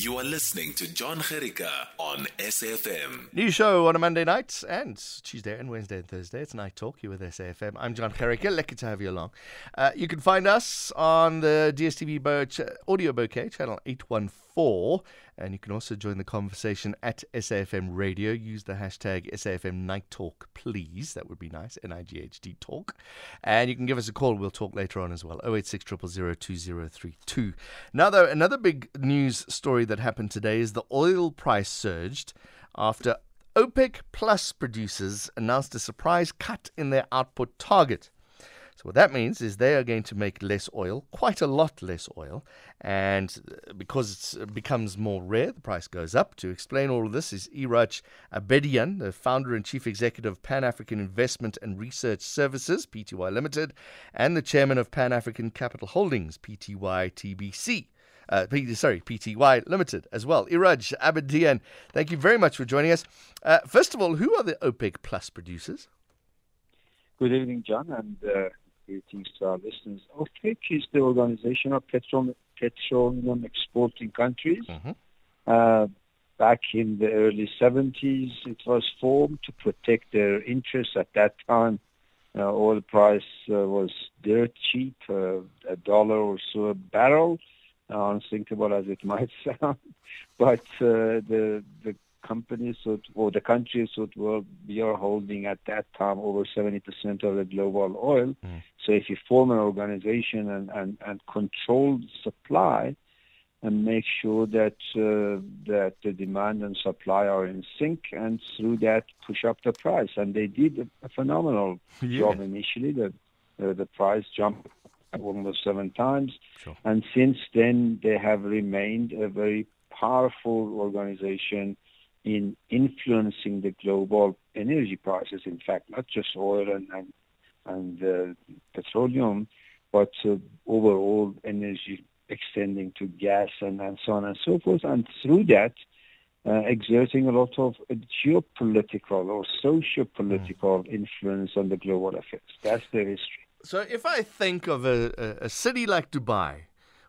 You are listening to John Jerica on SAFM. New show on a Monday night and Tuesday and Wednesday and Thursday. It's Night Talk. You with SAFM. I'm John Jerica. Lucky to have you along. Uh, you can find us on the DSTV audio bouquet, channel 814. And you can also join the conversation at SAFM Radio. Use the hashtag SAFM Night Talk, please. That would be nice. N I G H T Talk. And you can give us a call. We'll talk later on as well. 086 2032. Now, though, another big news story that happened today is the oil price surged after OPEC Plus producers announced a surprise cut in their output target. So what that means is they are going to make less oil, quite a lot less oil, and uh, because it becomes more rare, the price goes up. To explain all of this is Iraj Abedian, the founder and chief executive of Pan African Investment and Research Services (PTY Limited) and the chairman of Pan African Capital Holdings (PTY TBC). Uh, P- sorry, PTY Limited as well. Iraj Abedian, thank you very much for joining us. Uh, first of all, who are the OPEC Plus producers? Good evening, John, and uh, greetings to our listeners. OPEC is the Organization of Petroleum, Petroleum Exporting Countries. Mhm. Uh, back in the early 70s, it was formed to protect their interests. At that time, uh, oil price uh, was dirt cheap, uh, a dollar or so a barrel, unthinkable as it might sound. But uh, the the companies or the countries thought, were we are holding at that time over 70% of the global oil. Mm. So if you form an organization and, and, and control supply and make sure that uh, that the demand and supply are in sync, and through that push up the price. And they did a, a phenomenal Yeah. job initially. The uh, the price jumped almost seven times, Sure. and since then they have remained a very powerful organization in influencing the global energy prices. In fact, not just oil and and, and uh, petroleum, but uh, overall energy extending to gas and, and so on and so forth. And through that, uh, exerting a lot of uh, geopolitical or socio-political influence on the global affairs. That's their history. So if I think of a, a, a city like Dubai,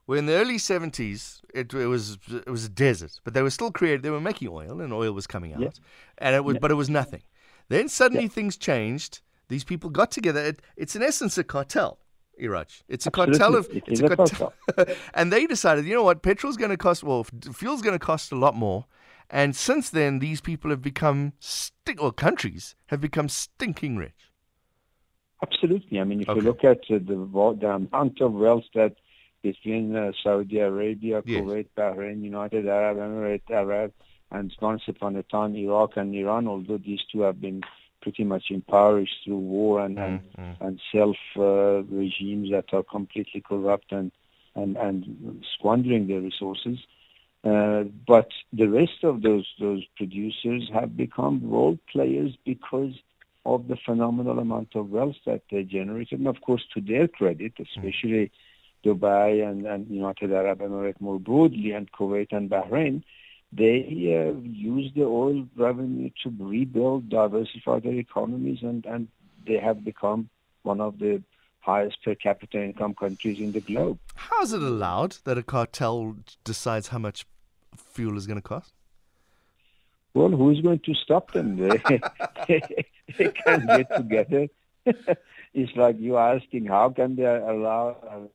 where in the early 70s it, it was it was a desert, but they were still creating, they were making oil and oil was coming out, Yeah. and it was Yeah. but it was nothing. Then suddenly Yeah. things changed. These people got together. It, it's in essence a cartel, Iraj. It's a Absolutely. cartel of It it's is a cartel. and they decided, you know what, petrol's going to cost well, fuel's going to cost a lot more. And since then, these people have become stink, or countries have become stinking rich. Absolutely. I mean, if Okay. you look at uh, the, the amount of wealth that between uh, Saudi Arabia, Yes. Kuwait, Bahrain, United Arab Emirates, Arab, and once upon a time Iraq and Iran, although these two have been pretty much impoverished through war and, and, and self uh, regimes that are completely corrupt and, and, and squandering their resources. Uh, but the rest of those those producers have become role players because of the phenomenal amount of wealth that they generated. And of course, to their credit, especially Dubai and, and United Arab Emirates more broadly, and Kuwait and Bahrain, they uh, use the oil revenue to rebuild, diversify their economies, and, and they have become one of the highest per capita income countries in the globe. How is it allowed that a cartel decides how much fuel is going to cost? Well, who's going to stop them? They, they can get together. it's like you asking, how can they allow uh,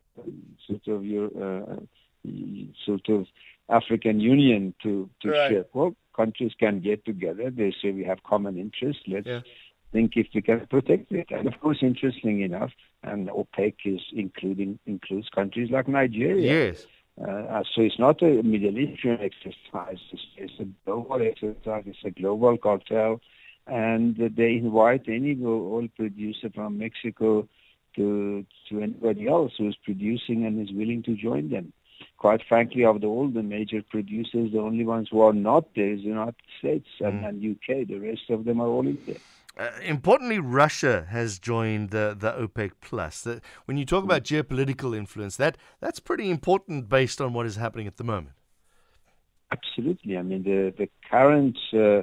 sort of your uh, sort of African Union to to Right. share? Well, countries can get together. They say we have common interests. Let's Yeah. think if we can protect it. And of course, interesting enough, and OPEC is including includes countries like Nigeria. Yes. Uh, so it's not a Middle Eastern exercise. It's, it's a global exercise. It's a global cartel, and they invite any oil producer from Mexico to to anybody else who's producing and is willing to join them. Quite frankly, of the all the major producers, the only ones who are not there is the United States and, Mm. and UK. The rest of them are all in there. Uh, importantly, Russia has joined the, the OPEC Plus. The, when you talk about geopolitical influence, that that's pretty important based on what is happening at the moment. Absolutely. I mean, the the current uh,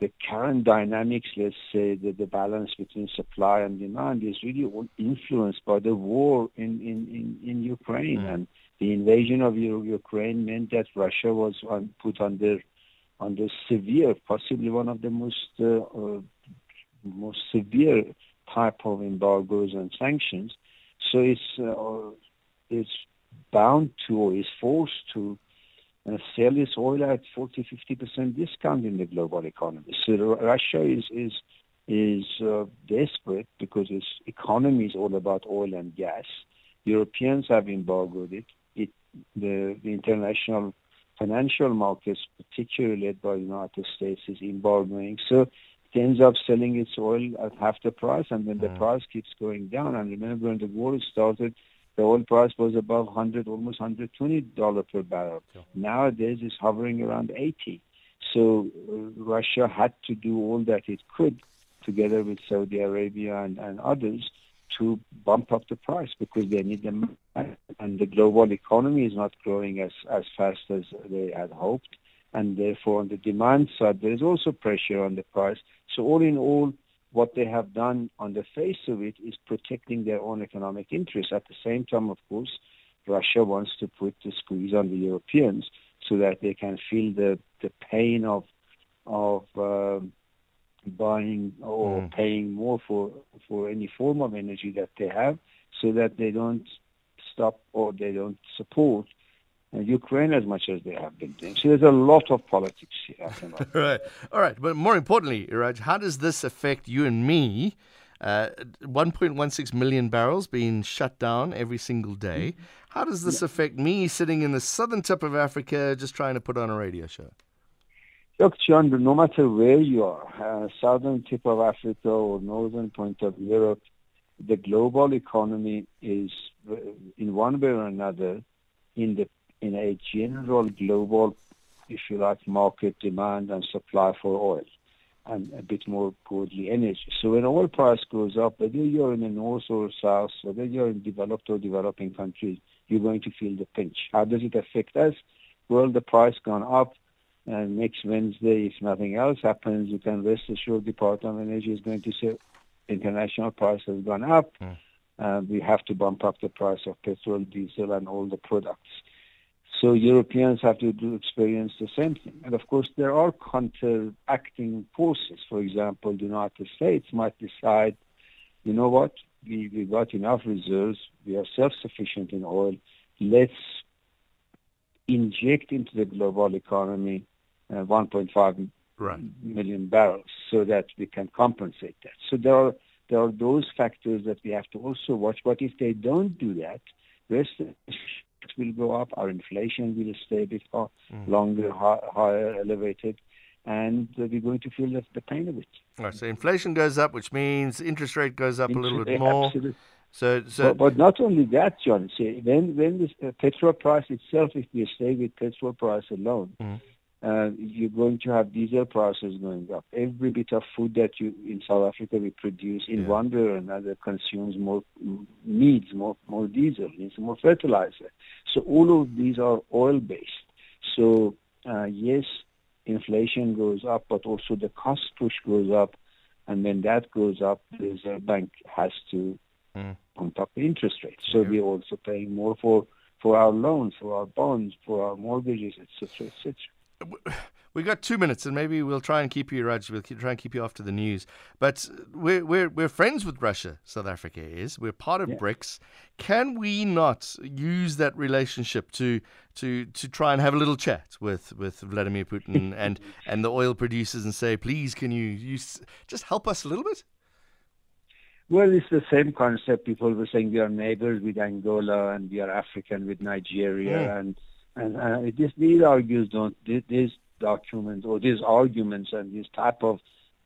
the current dynamics, let's say, the, the balance between supply and demand is really all influenced by the war in in in, in Ukraine Mm. and the invasion of Ukraine meant that Russia was put under under severe, possibly one of the most uh, uh, most severe type of embargoes and sanctions. So it's uh, it's bound to or is forced to uh, sell its oil at 40, 50 percent discount in the global economy. So Russia is is is uh, desperate because its economy is all about oil and gas. Europeans have embargoed it. It the, the international financial markets, particularly led by the United States, is embargoing. So it ends up selling its oil at half the price, and then mm. the price keeps going down. And remember, when the war started, the oil price was above 100, almost 120 dollar per barrel. Yeah. Nowadays, it's hovering around 80. So uh, Russia had to do all that it could, together with Saudi Arabia and, and others, to bump up the price because they need them, and the global economy is not growing as as fast as they had hoped, and therefore on the demand side there is also pressure on the price. So all in all, what they have done on the face of it is protecting their own economic interests. At the same time, of course, Russia wants to put the squeeze on the Europeans so that they can feel the the pain of of um, buying or mm. paying more for for any form of energy that they have, so that they don't stop or they don't support uh, Ukraine as much as they have been doing. So there's a lot of politics here. right. All right. But more importantly, Iraj, how does this affect you and me? Uh, 1.16 million barrels being shut down every single day. Mm-hmm. How does this yeah. affect me sitting in the southern tip of Africa just trying to put on a radio show? Look, John, no matter where you are, uh, southern tip of Africa or northern point of Europe, the global economy is, uh, in one way or another, in the in a general global, if you like, market demand and supply for oil, and a bit more broadly energy. So when oil price goes up, whether you're in the north or south, whether you're in developed or developing countries, you're going to feel the pinch. How does it affect us? Well, the price gone up and next Wednesday, if nothing else happens, you can rest assured the Department of Energy is going to say international price has gone up. Mm. Uh, we have to bump up the price of petrol, diesel, and all the products. So Europeans have to do, experience the same thing. And of course, there are counteracting forces. For example, the United States might decide, you know what, we, we got enough reserves, we are self-sufficient in oil, let's inject into the global economy uh, 1.5 right. million barrels so that we can compensate that. So there are there are those factors that we have to also watch. But if they don't do that, rest will go up, our inflation will stay a bit mm. longer, higher, elevated, and we're going to feel the, the pain of it. All right, so inflation goes up, which means interest rate goes up interest, a little bit more. Absolutely. So, so but, but, not only that, John. See, when when the uh, petrol price itself, if we stay with petrol price alone, mm uh, you're going to have diesel prices going up. Every bit of food that you in South Africa we produce in yeah. one way or another consumes more needs more more diesel, needs more fertilizer. So all of these are oil based. So uh, yes, inflation goes up, but also the cost push goes up, and when that goes up, the Reserve Bank has to mm. pump up the interest rates. So yeah. we're also paying more for for our loans, for our bonds, for our mortgages, etc., etc we got two minutes, and maybe we'll try and keep you, Raj. We'll try and keep you after the news. But we're we're we're friends with Russia. South Africa is. We're part of yeah. BRICS. Can we not use that relationship to to to try and have a little chat with with Vladimir Putin and and the oil producers and say, please, can you use just help us a little bit? Well, it's the same concept. People were saying we are neighbors with Angola and we are African with Nigeria yeah. and and uh, this, these arguments don't, these documents or these arguments and this type of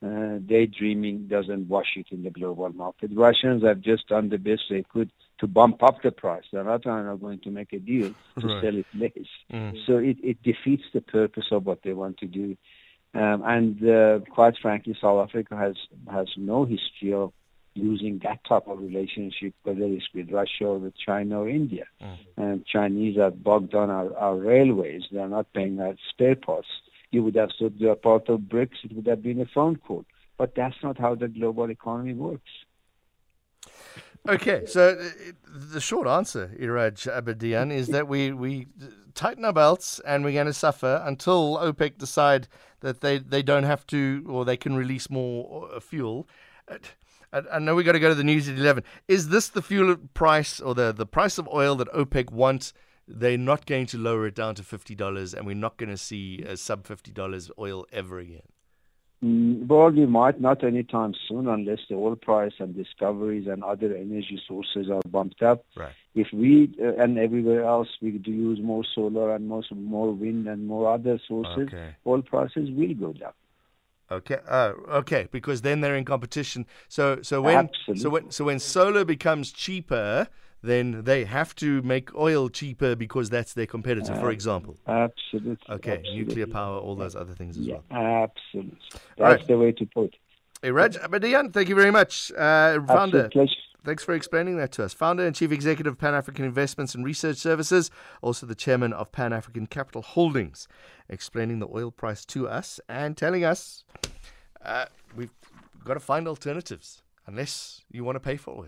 uh, daydreaming doesn't wash it in the global market. Russians have just done the best they could to bump up the price. They're not going to make a deal to right. sell it less. Mm. So it, it defeats the purpose of what they want to do. Um, and uh, quite frankly, South Africa has has no history of using that type of relationship, whether it's with Russia or with China or India. Mm. And Chinese have bogged down our, our railways. They're not paying our spare parts. You would have said they are part of BRICS, it would have been a phone call. But that's not how the global economy works. Okay, so the short answer, Iraj Abedian, is that we, we tighten our belts and we're going to suffer until OPEC decide that they, they don't have to or they can release more uh, fuel. I, I know we got to go to the news at 11. Is this the fuel price or the, the price of oil that OPEC wants? They're not going to lower it down to $50 and we're not going to see a sub $50 oil ever again. Mm, well, we might not anytime soon unless the oil price and discoveries and other energy sources are bumped up. Right. If we uh, and everywhere else we do use more solar and more, more wind and more other sources, Okay. oil prices will go down. Okay. Oh, okay. Because then they're in competition. So so when so when so when solar becomes cheaper, then they have to make oil cheaper because that's their competitor. For example. Absolutely. Okay. absolutely. Nuclear power, all those other things as Yeah, well. absolutely. That's Right. the way to put it. Hey, Raj Abedian, thank you very much, uh, founder. Absolute pleasure. Thanks for explaining that to us. Founder and Chief Executive of Pan African Investments and Research Services, also the Chairman of Pan African Capital Holdings, explaining the oil price to us and telling us uh, we've got to find alternatives unless you want to pay for oil.